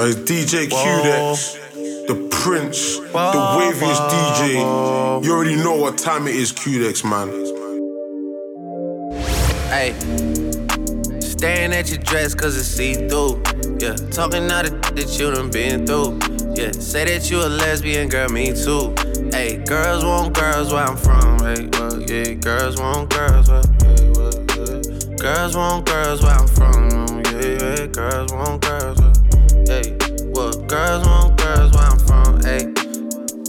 Uh, DJ Q-Dex, the Prince, the waviest DJ. You already know what time it is, Q-Dex, man. Hey, staring at your dress cause it's see through. Yeah, talking all the that you done been through. Yeah, say that you a lesbian, girl, me too. Hey, girls want girls where I'm from. Hey, well, yeah, girls want girls where, yeah, well, yeah. Girls want girls where I'm from. Yeah, yeah, girls want girls where, hey, well, girls want girls where I'm from. Hey.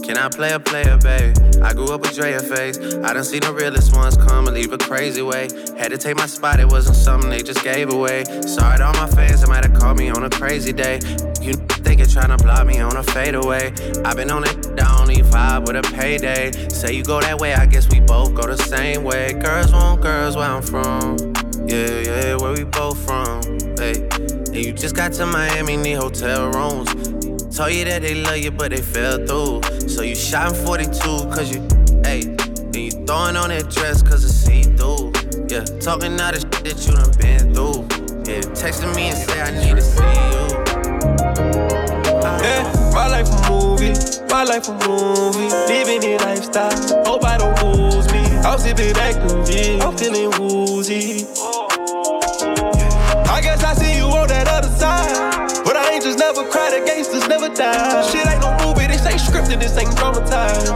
Can I play a player, babe? I grew up with Drea face. I done seen the realest ones come and leave a crazy way. Had to take my spot, it wasn't something they just gave away. Sorry to all my fans that might have called me on a crazy day. You think you're trying to block me on a fadeaway. I've been on it, I don't need five with a payday. Say you go that way, I guess we both go the same way. Girls want girls where I'm from. Yeah, yeah, where we both from. And you just got to Miami, need hotel rooms. Told you that they love you, but they fell through. So you shot in 42, cause you, hey, and you throwing on that dress, cause it's see through. Yeah, talking all the shit that you done been through. Yeah, texting me and say I need to see you. Yeah, my life a movie, my life a movie. Living in lifestyle, hope I don't lose me. I'm sipping active, I'm feeling woozy. I guess I see never cried, the gangsters never die. Shit ain't no movie, this ain't scripted, this ain't dramatized.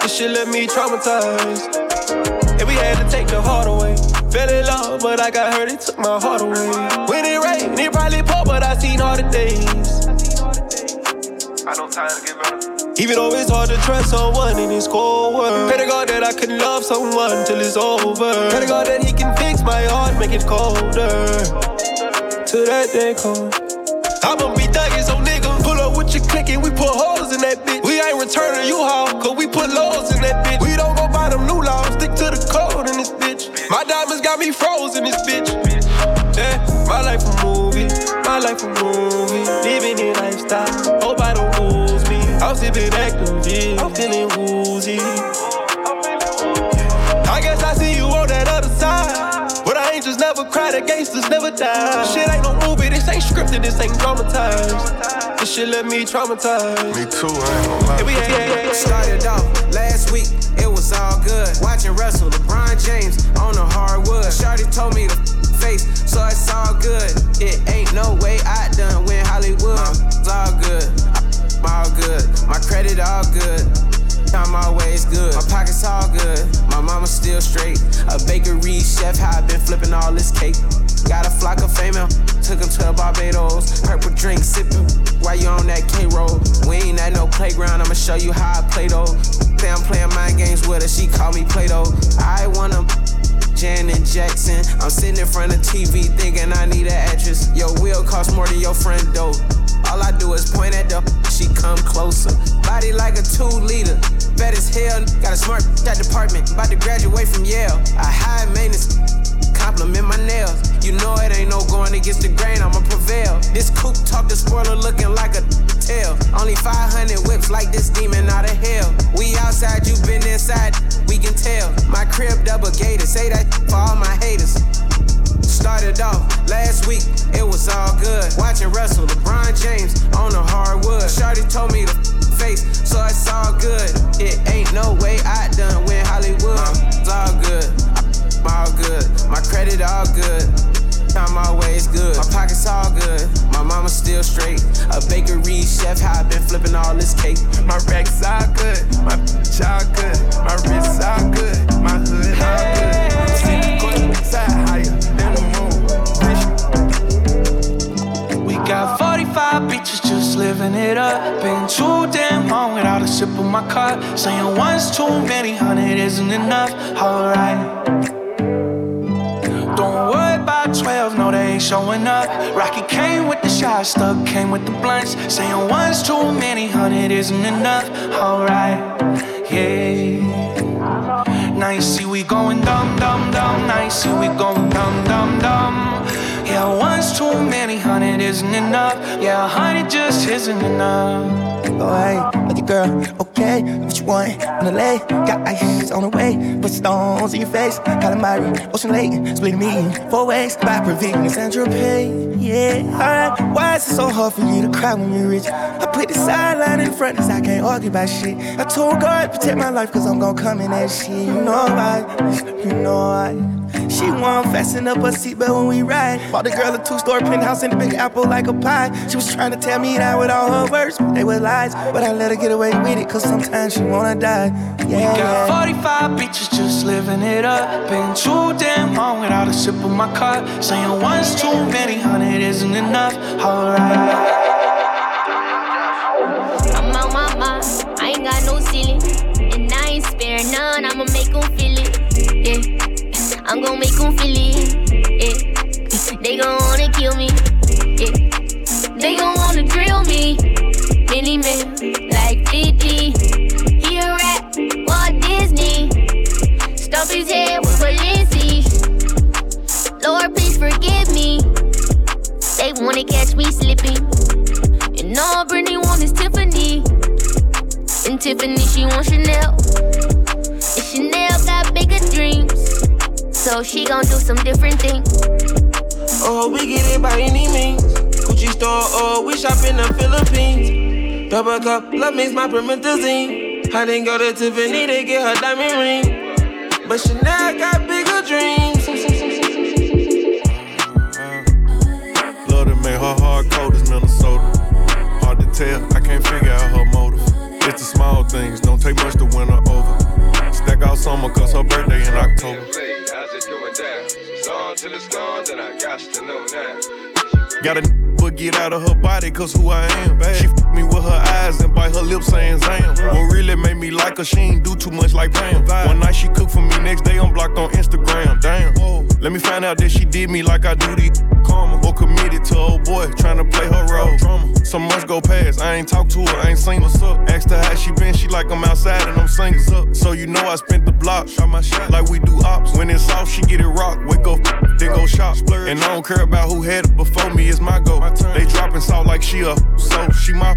This shit left me traumatized. And we had to take the heart away. Fell in love, but I got hurt, it took my heart away. When it rained, it probably poured, but I seen all the days. I know time to get better. Even though it's hard to trust someone in this cold world. Pray to God that I can love someone till it's over. Pray to God that He can fix my heart, make it colder. Till that day comes. I'ma be thugging, so nigga. Pull up with your click and we put holes in that bitch. We ain't returning you haul, cause we put lows in that bitch. We don't go buy them new laws, stick to the code in this bitch. My diamonds got me frozen, this bitch. Yeah, my life a movie, my life a movie. Living in lifestyle, hope I don't lose me. I'm sipping active, I'm feeling woozy. Never cried, the gangsters never die. Shit ain't no movie, this ain't scripted, this ain't dramatized. This shit left me traumatized. Me too, I ain't gonna lie. Yeah, we yeah, yeah, yeah. Started off last week, it was all good. Watching Russell, LeBron James on the hardwood. Shawty told me to face, so it's all good. It ain't no way I done win Hollywood. It's all good, I'm all good. My credit all good. I'm always good. My pockets all good. My mama still straight. A bakery chef, how I been flipping all this cake. Got a flock of fame, took him to Barbados. Purple drink sipping while you on that K roll. We ain't at no playground, I'ma show you how I play though. Say I'm playing mind games with her, she call me Play Doh. I wanna Janet Jackson. I'm sitting in front of TV thinking I need an actress. Your wheel cost more than your friend dope. All I do is point at the she come closer. Body like a two liter. Bad as hell. Got a smart that department. About to graduate from Yale. I high maintenance. Compliment my nails. You know it ain't no going against the grain. I'ma prevail. This coupe talk the spoiler looking like a tail. Only 500 whips like this demon out of hell. We outside, you been inside. We can tell. My crib double gated. Say that for all my haters. Started off last week, it was all good. Watching Russell, LeBron James on the hardwood. Shawty told me to face, so it's all good. It ain't no way I done win Hollywood. It's all good, I'm all good. My credit all good. I'm always good. My pockets all good. My mama still straight. A bakery chef, how I been flipping all this cake. My racks all good, my bitch all good, my wrist all good, my hood all good. See the court side higher 45 bitches just living it up. Been too damn long without a sip of my cup. Saying one's too many, hundred isn't enough. Alright. Don't worry about 12, no, they ain't showing up. Rocky came with the shot, stuck came with the blunts. Saying one's too many, hundred isn't enough. Alright, yeah. Now you see we going dumb, dumb, dumb. Now you see we going dumb, dumb, dumb. Yeah, one's too many, hundred isn't enough. Yeah, hundred just isn't enough. Hey, like your girl, okay, what you want on the lay? Got ice on the way, put stones in your face. Calamari, Ocean Lake, split me four ways. By Providence and Pay, yeah. Alright, why is it so hard for you to cry when you're rich? I put the sideline in front, cause I can't argue about shit. I told God, protect my life, cause I'm gonna come in that shit. You know why, you know why. She want fasten up her seatbelt when we ride. Bought the girl a two-story penthouse in the Big Apple like a pie. She was trying to tell me that with all her words, they were lies. But I let her get away with it, cause sometimes she wanna die. Yeah, we got 45 bitches just living it up. Been too damn long without a sip of my cup. Saying one's too many, hundred isn't enough. Alright. I'm on my mind, I ain't got no ceiling. And I ain't sparing none, I'ma make them feel it. Yeah. I'm gon' make them feel it. Yeah. They gon' wanna kill me. Yeah. They gon' wanna drill me. Many men like 50. She gon' do some different things. Oh, we get it by any means. Gucci store, oh, we shop in the Philippines. Double cup, love makes my promethazine. I didn't go to Tiffany to get her diamond ring. But Chanel got bigger dreams. Love to make her heart cold as Minnesota. Hard to tell, I can't figure out her motive. It's the small things, don't take much to win her over. Stack out summer, cause her birthday in October till it's gone, then I got to know now. Got a get out of her body, cause who I am. She f me with her eyes and bite her lips saying Zam. Her, she ain't do too much like Pam. One night she cooked for me, next day I'm blocked on Instagram. Damn. Let me find out that she did me like I do these karma. Or committed to old boy, trying to play her role. Drama. Some months go past, I ain't talked to her, I ain't seen what's up. Asked her how she been, she like I'm outside and I'm singing up. So you know I spent the block, shot my shot like we do ops. When it's off, she get it rock, wake up, then go shop. And I don't care about who had it before me, it's my goal. They dropping salt like she a so she my.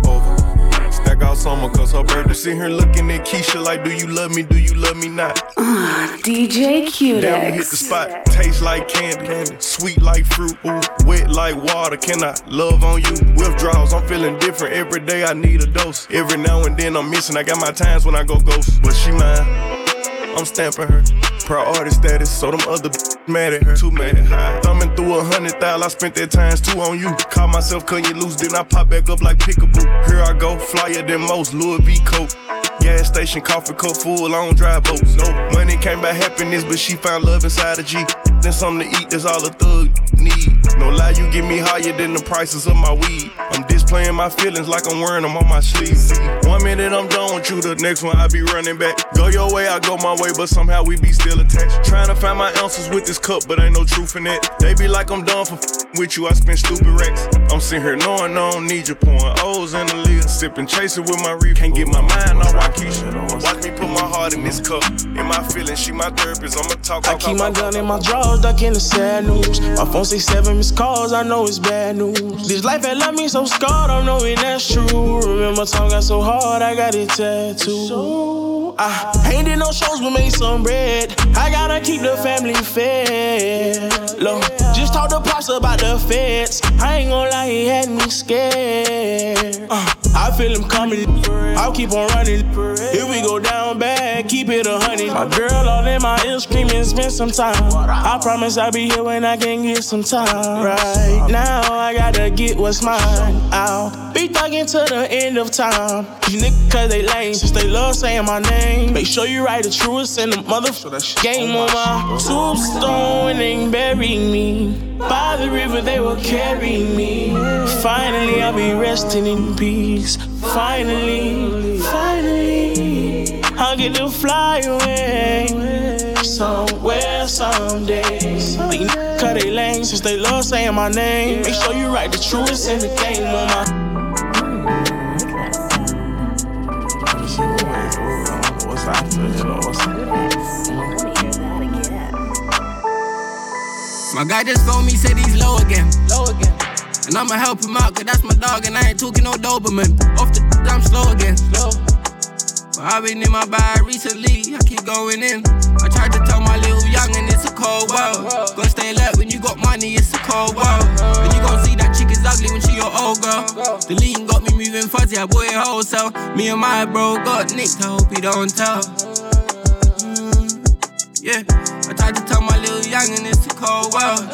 Stack out summer cause her birthday. Sitting here looking at Keisha like, do you love me? Do you love me not? Uh, DJ Q-Dex. Down hit the spot. Taste like candy. candy. Sweet like fruit. Ooh, wet like water. Can I love on you? Withdrawals, I'm feeling different. Every day I need a dose. Every now and then I'm missing. I got my times when I go ghost. But she mine. I'm stamping her. Artist status, so them other mad at her. Too mad. High. Thumbing through a hundred thousand, I spent that times two on you. Caught myself cutting loose, then I pop back up like pickaboo. Here I go, flyer than most, Louis V. Coke. Gas station, coffee cup full, don't drive boats. No money came by happiness, but she found love inside a G. Then something to eat, that's all a thug need. No lie, you get me higher than the prices of my weed. I'm displaying my feelings like I'm wearing them on my sleeves. One minute I'm done with you, the next one I be running back. Go your way, I go my way, but somehow we be still attached. Trying to find my answers with this cup, but ain't no truth in it. They be like I'm done for f- with you, I spend stupid racks. I'm sitting here knowing I don't need you, pouring O's in the lid, sipping, chasing with my reef. Can't get my mind on Waukesha. Watch me put my heart in this cup. In my feelings, she my therapist. I'ma talk. I keep my gun in my drawers, ducking the sad news. My phone say seven missed calls, I know it's bad news. This life had left me so scarred, I'm knowing that's true. Remember, time got so hard, I got it tattooed. So, I ain't did no shows, but made some bread. I gotta keep the family fed. Look, just talk to Pops about the feds. I ain't gonna lie, he had me scared. Uh, I feel him coming, I'll keep on running. If we go down bad, keep it a hundred. My girl all in my ear screaming, spend some time. I promise I'll be here when I can get some time. Right now, I gotta get what's mine. I'll be thugging to the end of time. These niggas, cause they lame, since they love saying my name. Make sure you write the truest in the motherfucker game on my tombstone and bury me. By the river, they will carry me. Finally, I'll be resting in peace. Finally, finally, I'll get to fly away somewhere someday. They cut their lane since they love saying my name. Make sure you write the truest in the game on my. My guy just phoned me, said he's low again. Low again. And I'ma help him out, cause that's my dog, and I ain't talking no Doberman. Off the I'm slow again. Slow. But I've been in my bag recently, I keep going in. I tried to tell my little young, and it's a cold world. Gonna stay alert when you got money, it's a cold world. And you gon' see that chick is ugly when she your old girl. The lean got me moving fuzzy, I bought it wholesale. Me and my bro got nicked, I hope he don't tell. Mm, yeah, young, and it's a cold world.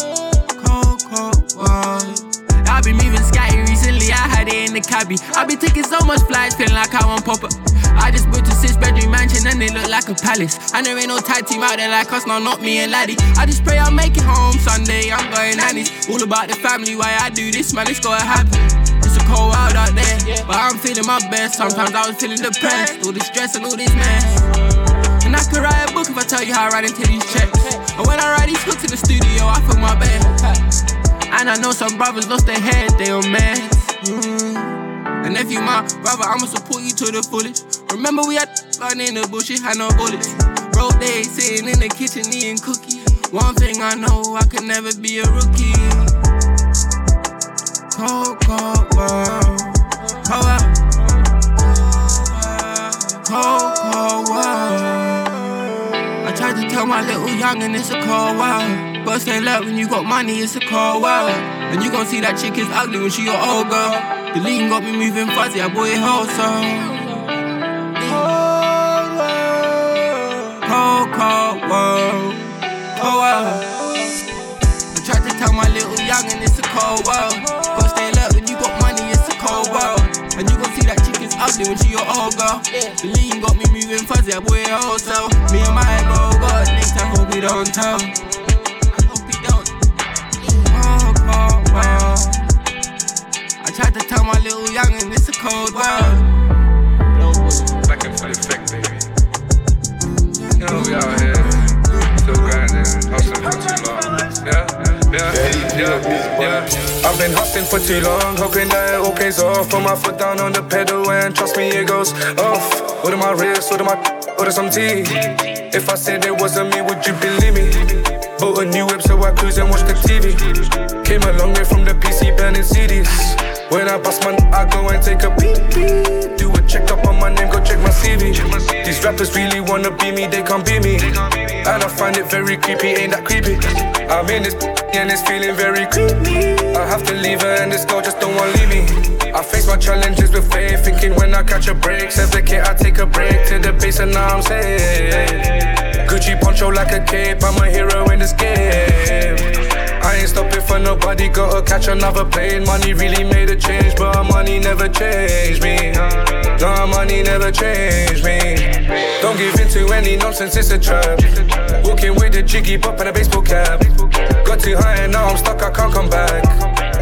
Cold, cold world. I been moving scatty recently, I had it in the cabby. I been taking so much flights, feeling like I want pop up. I just built a six bedroom mansion and it look like a palace. And there ain't no tag team out there like us, no, not me and Laddie. I just pray I make it home Sunday, I'm going nannies. All about the family, why I do this, man, it's gotta happen. It's a cold world out there, but I'm feeling my best. Sometimes I was feeling depressed, all this stress and all this mess. I could write a book if I tell you how I write into these checks. And when I write these hooks in the studio, I feel my best. And I know some brothers lost their head, they on meds. Mm. And if you my brother, I'ma support you to the fullest. Remember we had in the bush, it had no bullets. Bro, they sitting in the kitchen eating cookies. One thing I know, I could never be a rookie. Cold, cold world. Cold world. Cold, cold world. Tell my little young and it's a cold world. But stay love when you got money, it's a cold world. And you gon' see that chick is ugly when she your old girl. The lean got me moving fuzzy, I bought it wholesale. Cold, cold world. Cold world. I tried to tell my little young and it's a cold world. Ugly when she your old girl. Lean got me moving fuzzy, I bought it wholesale. Me and my bro got nicked, I hope he don't tell. Oh, I tried to tell my little young and it's a cold world. Back in full effect, baby. You know we out here, still grinding, hustling for too long. Yeah, yeah, yeah, yeah. I've been hustling for too long, hoping that it all pays off. Put my foot down on the pedal and trust me, it goes off. Order my wrist, order my, order some tea. If I said it wasn't me, would you believe me? Bought a new whip so I cruise and watch the TV. Came a long way from the PC burning CDs. When I bust my, I go and take a peek. Do a check up on my name, go check my CV. These rappers really wanna be me, they can't be me. And I find it very creepy, ain't that creepy? I'm in this and it's feeling very creepy. I have to leave her and this girl just don't wanna leave me. I face my challenges with faith, thinking when I catch a break, says the kid I take a break to the base and now I'm safe. Gucci poncho like a cape, I'm a hero in this game. I ain't stopping for nobody, gotta catch another plane. Money really made a change, but money never changed me. No, money never changed me. Don't give in to any nonsense, it's a trap. Walking with a jiggy pop and a baseball cap. Got too high and now I'm stuck, I can't come back.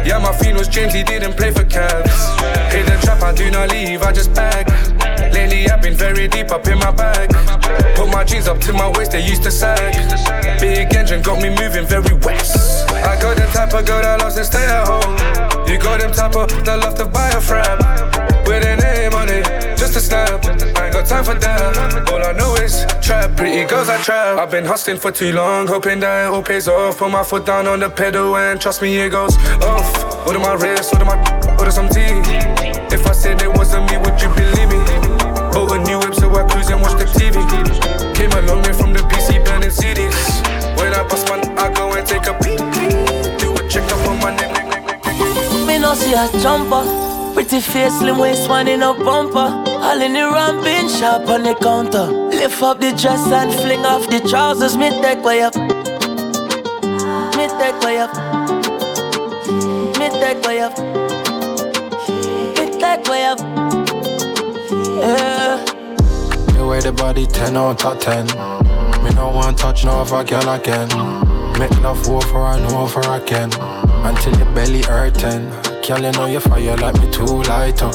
Yeah, my fiend was James, he didn't play for Cavs. Hit the trap, I do not leave, I just bag. Lately I've been very deep up in my bag. Jeans up to my waist, they used to sag. Big engine got me moving very west. I got the type of girl that loves to stay at home. You got them type of that love to buy a frap. With a name on it, just a snap. I ain't got time for that. All I know is trap, pretty girls I trap. I've been hustling for too long, hoping that it all pays off. Put my foot down on the pedal and trust me, it goes off. Order my wrist, order my, order some tea. If I said it wasn't me, would you believe see a jumper. Pretty face, slim waist, one in a bumper. All in the ramping sharp on the counter. Lift up the dress and fling off the trousers. Me take way up. Me take way up. Me take way up. Me take way up. Yeah. The way the body 10 on top 10. Me no one touch no other girl again. Make love over and over again until your belly hurting. Girl, you know you fire like me too light up.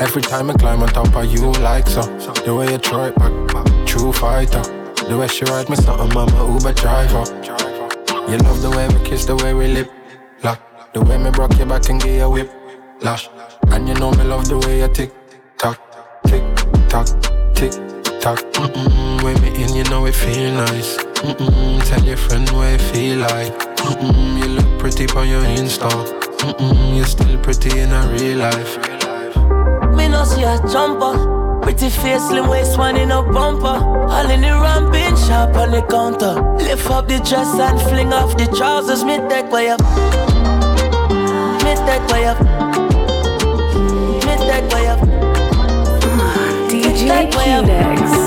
Every time I climb on top of you like so. The way you throw it back, true fighter. The way she ride me something, I'm Uber driver. You love the way we kiss, the way we lip lock. The way me broke your back and give you whip lash. And you know me love the way you tick tock, tick tock, tick tock. Mm-mm, when me in, you know it feel nice. Mm-mm, tell your friend what it feel like. Mm-mm, you look pretty on your Insta. Mm-mm, you're still pretty in a real life. Me no see a jumper. Pretty face, slim waist, one in a bumper. All in the ramping, sharp on the counter. Lift up the dress and fling off the trousers. Me take way up. Me take way up. Me take way up. DJ Q-Dex.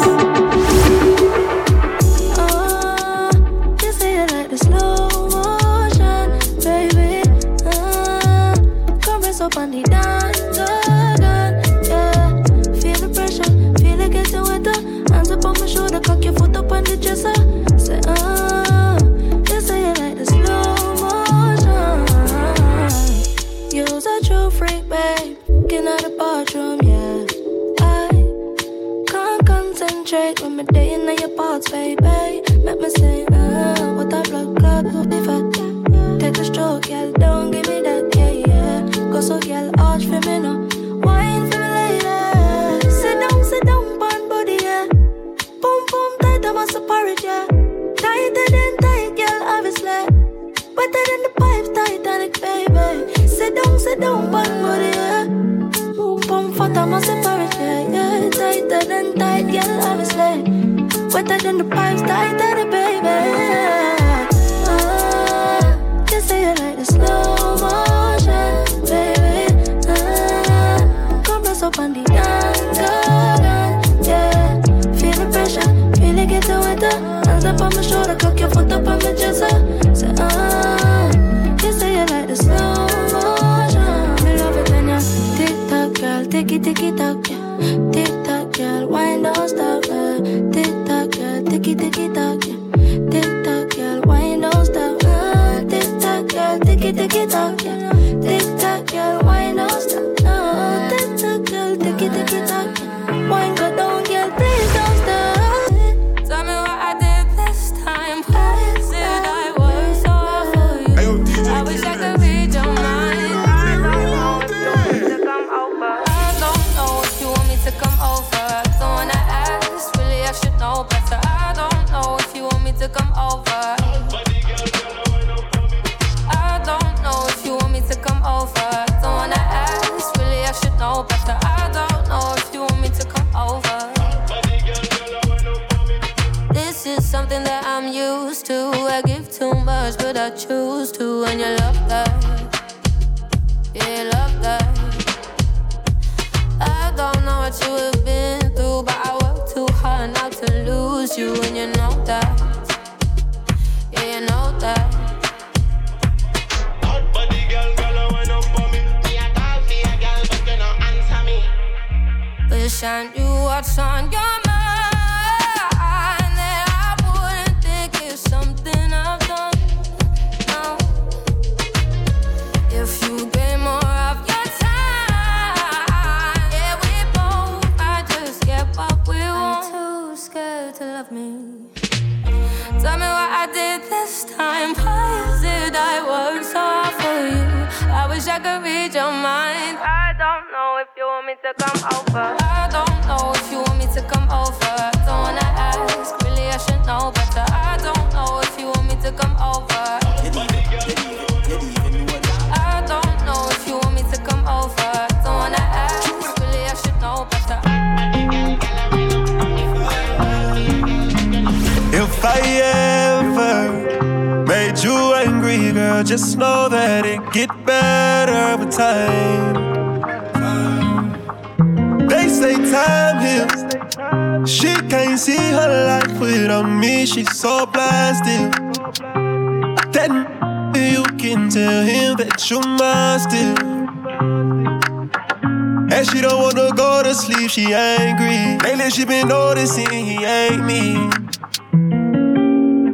A porridge, yeah, yeah. Tighter than tight, girl, obviously. Wetter than the pipes, Titanic, baby. Ah, you say you like the slow motion, baby. Ah, come press up on the dance, yeah. Feel the pressure, feel it getting wetter. Hands up on my shoulder, cock your foot up on my dresser. Tock, girl, tick it, tick it tock. Tick tock, girl, wine don't stop, me to come over. I don't know if you want me to come over. Don't wanna ask, really I should know better. I don't know if you want me to come over. I don't know if you want me to come over. Don't wanna ask, really I should know better. If I ever made you angry, girl, just know that it get better with time. Say time heals. She can't see her life without me. She's so blasted. Then you can tell him that you're mine still. And she don't wanna go to sleep, she angry. Lately she been noticing he ain't me.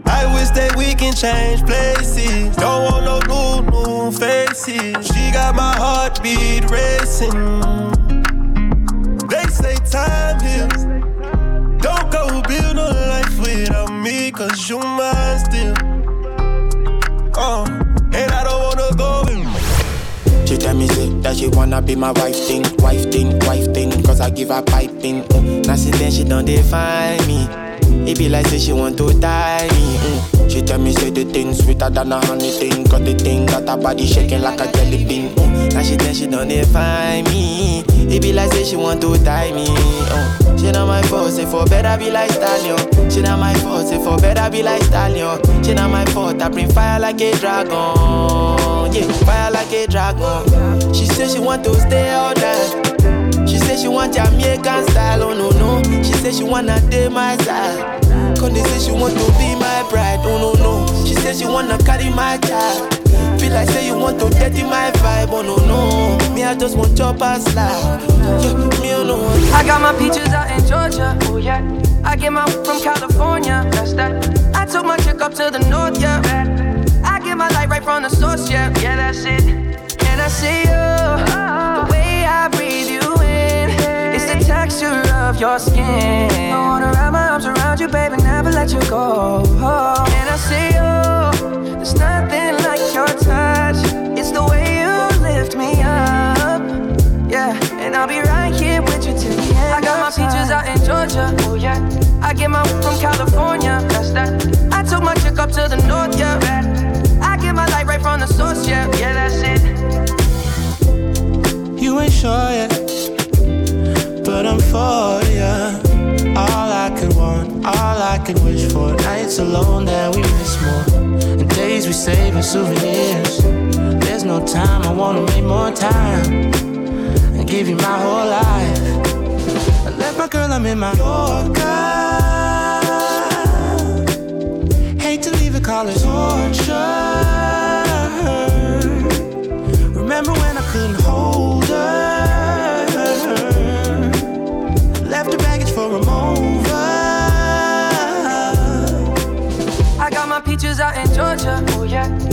I wish that we can change places. Don't want no new, new faces. She got my heartbeat racing. Say time heals. Don't go build no life without me, cause you mine still. Uh, and I don't wanna go She tell me say that she wanna be my wife thing, wife thing, wife thing, cause I give her piping. Mm. Now since then she don't define me. It be like say she want to tie me. Mm. She tell me say the thing sweeter than a honey thing, cause the thing got her body shaking like a jelly bean. Mm. Now she tell she don't define me. It be like say she want to tie me. Mm. She not my fault, say for better be like stallion. She not my fault, say for better be like stallion. She not my fault, I bring fire like a dragon. Yeah, fire like a dragon. She say she want to stay all night. She say she want Jamaican style, oh no no. She say she wanna date my side. Cause they say she want to be my bride, oh no no. She say she wanna carry my child. Feel like say you want to dirty my vibe, oh no no. Me I just want chop and slide. Yeah, me oh no. I got my peaches out in Georgia, oh yeah. I get my from California, that's that. I took my chick up to the north, yeah. I get my light right from the source, yeah. Yeah, that's it. And I see you, the way I breathe you texture of your skin. I wanna wrap my arms around you, baby, never let you go. And I see you, there's nothing like your touch. It's the way you lift me up. Yeah, and I'll be right here with you till the end. I got my peaches out in Georgia. Oh yeah. I get my from California. That's that. Souvenirs. There's no time, I wanna make more time and give you my whole life. I left my girl, I'm in my Yorker. Hate to leave it, call it torture. Remember when I couldn't hold her? Left her baggage for a mover. I got my peaches out in Georgia. Oh yeah.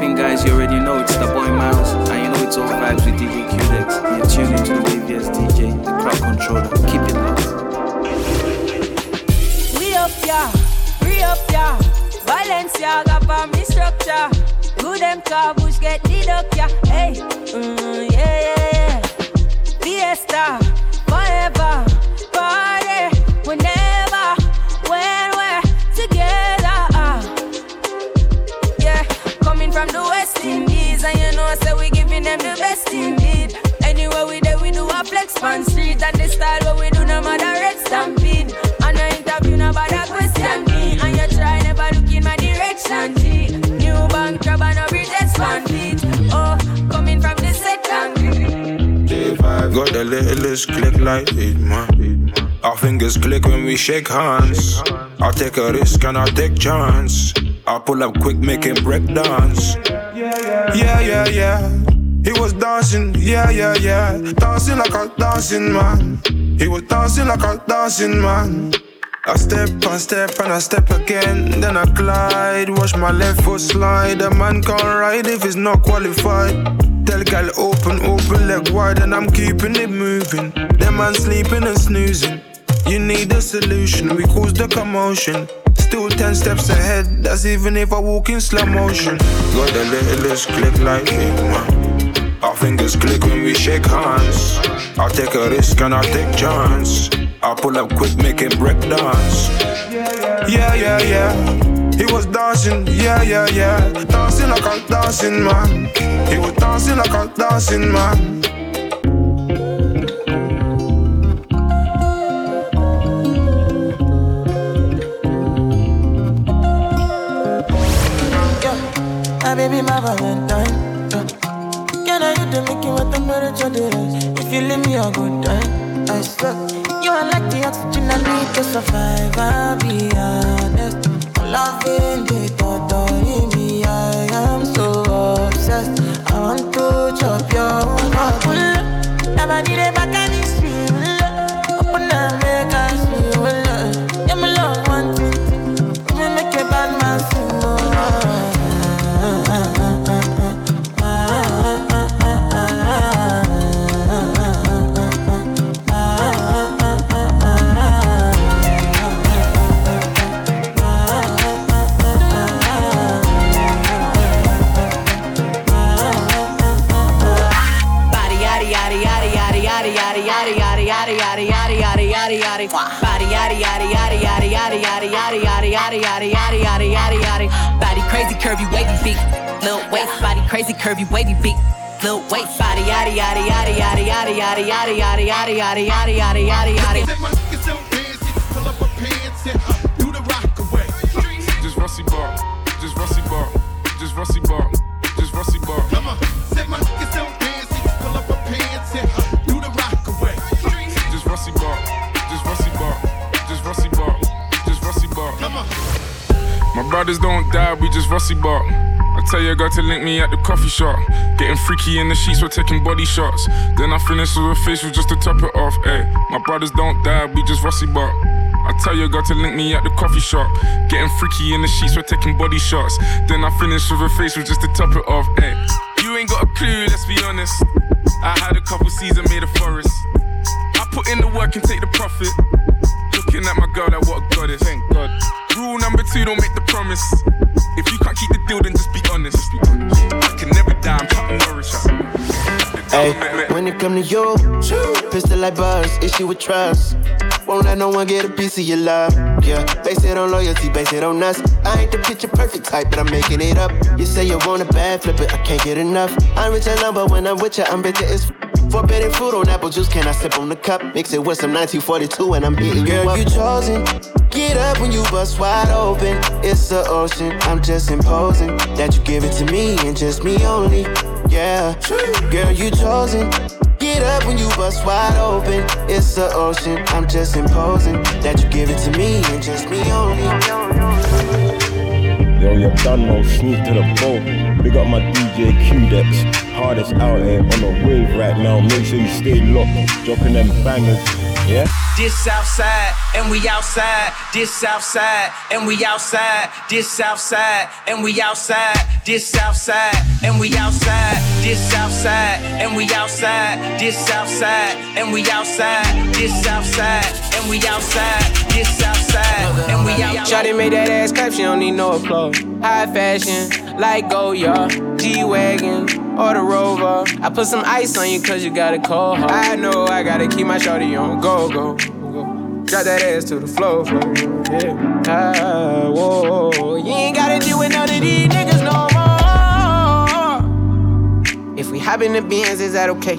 Popping, guys? You already know it's the boy Miles, and you know it's all vibes with DJ Q-Dex. You're tuned into the waviest DJ, the crowd controller. Keep it locked. We up, yeah, we up, yeah. Balenciaga for me structure. Good them car get the duck, yeah. Hey, mm, yeah, yeah, yeah. Fiesta, forever, party, whenever, from the West Indies, and you know, say we giving them the best indeed. Anywhere we there, we do a flex on street, and the style what we do, no matter red stampede. And no interview, no bother question me, and you try never look in my direction, G. New bank job and no reject fan beat. Oh, coming from the second. Got the littlest click like it, man. Our fingers click when we shake hands. I take a risk and I take chance. I pull up quick, make him break dance. Yeah, yeah, yeah. He was dancing, yeah, yeah, yeah. Dancing like a dancing man. He was dancing like a dancing man. I step and step and I step again. Then I glide, watch my left foot slide. A man can't ride if he's not qualified. Tell gal open, open leg wide, and I'm keeping it moving. Them man sleeping and snoozing. You need a solution, we cause the commotion. Still ten steps ahead, that's even if I walk in slow motion. Got the littlest click like it, man. Our fingers click when we shake hands. I take a risk and I take chance. I pull up quick, him break dance. Yeah, yeah, yeah. He was dancing, yeah, yeah, yeah. Dancing like a dancing man. He was dancing like a dancing man. Be my Valentine. Can I to make you what temperature is? If you leave me a good time, I swear. You are like the oxygen I need to survive. I'll be honest. I'm loving the thought of me. I am so obsessed. I want to chop your heart. Never need a curvy wavy big little waist body yaddy yaddy yaddy yaddy yaddy yaddy yaddy yaddy yaddy yaddy yaddy yaddy yaddy yaddy Just Rusty Bar, just Rusty Bar, just Rusty Bar, just Rusty Bar. Come on, set my niggas on dance, pull up a pants and do the rock away. Just Rusty Bar, just Rusty Bar, just Rusty Bar, just Rusty Bar. Come on. My brothers don't die, we just Rusty Bar. I tell your girl to link me at the coffee shop. Getting freaky in the sheets, we're taking body shots. Then I finish with a facial just to top it off. Ayy, my brothers don't die, we just Rusty Bar. I tell your girl to link me at the coffee shop. Getting freaky in the sheets, we're taking body shots. Then I finish with a facial just to top it off. Ayy, you ain't got a clue, let's be honest. I had a couple seasons made a forest. I put in the work and take the profit. Looking at my girl like what a goddess. Thank God. Rule number two, don't make the promise. If you can't keep the deal, then just be honest. I can never die, I'm Chuck Norris. Hey, when it come to you, pistol like buzz, issue with trust. Won't let no one get a piece of your love. Yeah, base it on loyalty, base it on us. I ain't the picture perfect type, but I'm making it up. You say you want a bad flip it, I can't get enough. I'm rich and number when I'm with you, I'm bitter as f- Forbidden fruit on apple juice, can I sip on the cup? Mix it with some 1942 and I'm beating you up. you chosen. Get up when you bust wide open. It's the ocean. I'm just imposing that you give it to me and just me only. Yeah, girl, you chosen. Get up when you bust wide open. It's the ocean. I'm just imposing that you give it to me and just me only. Yo, you're done, no sneak to the boat. Big up my DJ Q-Dex. Hardest out here on the wave right now. Make sure you stay locked. Dropping them bangers. Yeah? This outside and we outside. This outside and we outside. This outside and we outside. This outside and we outside. This outside and we outside. This outside and we outside. This outside and we outside. This outside and we outside. Shawty made that ass clap, she don't need no applause. High fashion, like Goya, G-Wagon, or the Rover. I put some ice on you cause you got a cold heart. I know I gotta keep my shawty on go, go. Drop that ass to the floor, floor, yeah. Ah, whoa, you ain't gotta deal with none of these niggas no more. If we hop in the Benz, is that okay?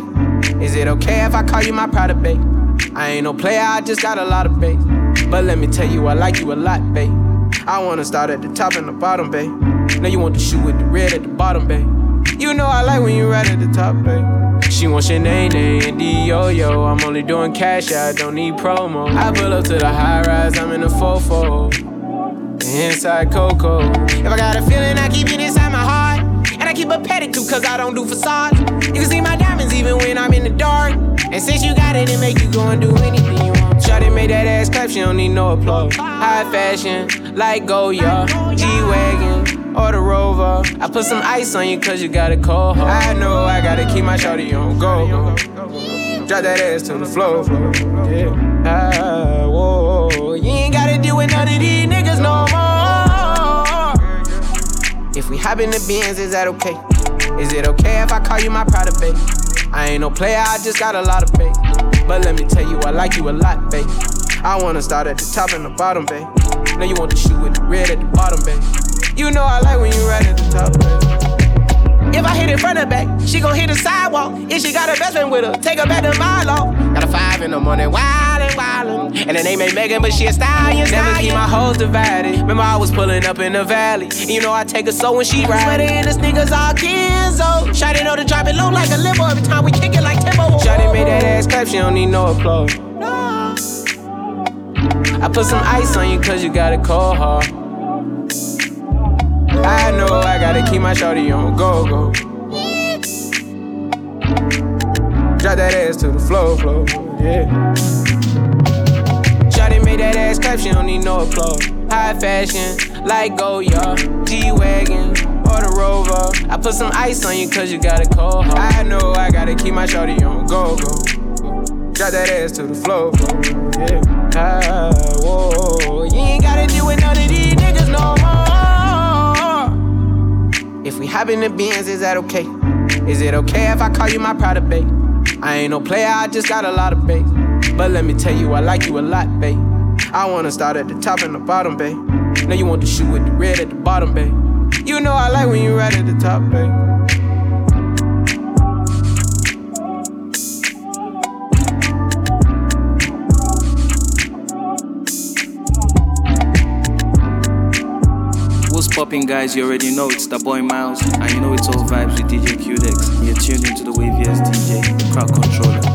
Is it okay if I call you my pride babe? I ain't no player, I just got a lot of bass. But let me tell you, I like you a lot, babe. I wanna start at the top and the bottom, babe. Now you want the shoe with the red at the bottom, babe. You know I like when you right at the top, babe. She wants your name, and D yo yo. I'm only doing cash, I don't need promo. I pull up to the high rise, I'm in the fofo. Inside Coco. If I got a feeling, I keep it inside my heart. And I keep a pedicure cause I don't do facades. You can see my diamonds even when I'm in the dark. And since you got it, it make you go and do anything you want. Shawty made that ass clap, she don't need no applause. High fashion, like Goya, G-Wagon, or the Rover. I put some ice on you cause you got a cold heart. I know I gotta keep my shawty on go. Drop that ass to the floor. Yeah. Ah, whoa. You ain't gotta deal with none of these niggas no more. If we hop in the Benz, is that okay? Is it okay if I call you my pride of babe? I ain't no player, I just got a lot of babe. But let me tell you, I like you a lot, babe. I wanna start at the top and the bottom, babe. Now you want the shoe with the red at the bottom, babe. You know I like when you right at the top, babe. If I hit it front or back, she gon' hit the sidewalk. If she got her best friend with her, take her back to my law. Got a five in the morning, wildin', And the name ain't Megan, but she a stallion. Never keep my hoes divided. Remember I was pulling up in the valley. And you know I take her so when she ride. Sweater in the sneakers all Kenzo. Shotty know to drop it low like a limo every time we kick it like Timbo. Shotty made that ass clap, she don't need no applause. I put some ice on you cause you got a cold heart. I know I gotta keep my shorty on go go. Drop that ass to the floor, floor, yeah. Made that ass clap, she don't need no applause. High fashion, like Goyard, G-Wagon, or the Rover. I put some ice on you cause you got a cold heart. I know I gotta keep my shorty on go go. Drop that ass to the floor, yeah. Ah, whoa, you ain't gotta deal with none of these niggas no more. If we hop in the Benz, is that okay? Is it okay if I call you my pride babe? I ain't no player, I just got a lot of babe. But let me tell you, I like you a lot, babe. I wanna start at the top and the bottom, babe. Now you want to shoot with the red at the bottom, babe. You know I like when you right at the top, babe. Popping, guys? You already know it's the boy Miles, and you know it's all vibes with DJ Q-Dex. You're tuned into the waviest DJ, crowd controller.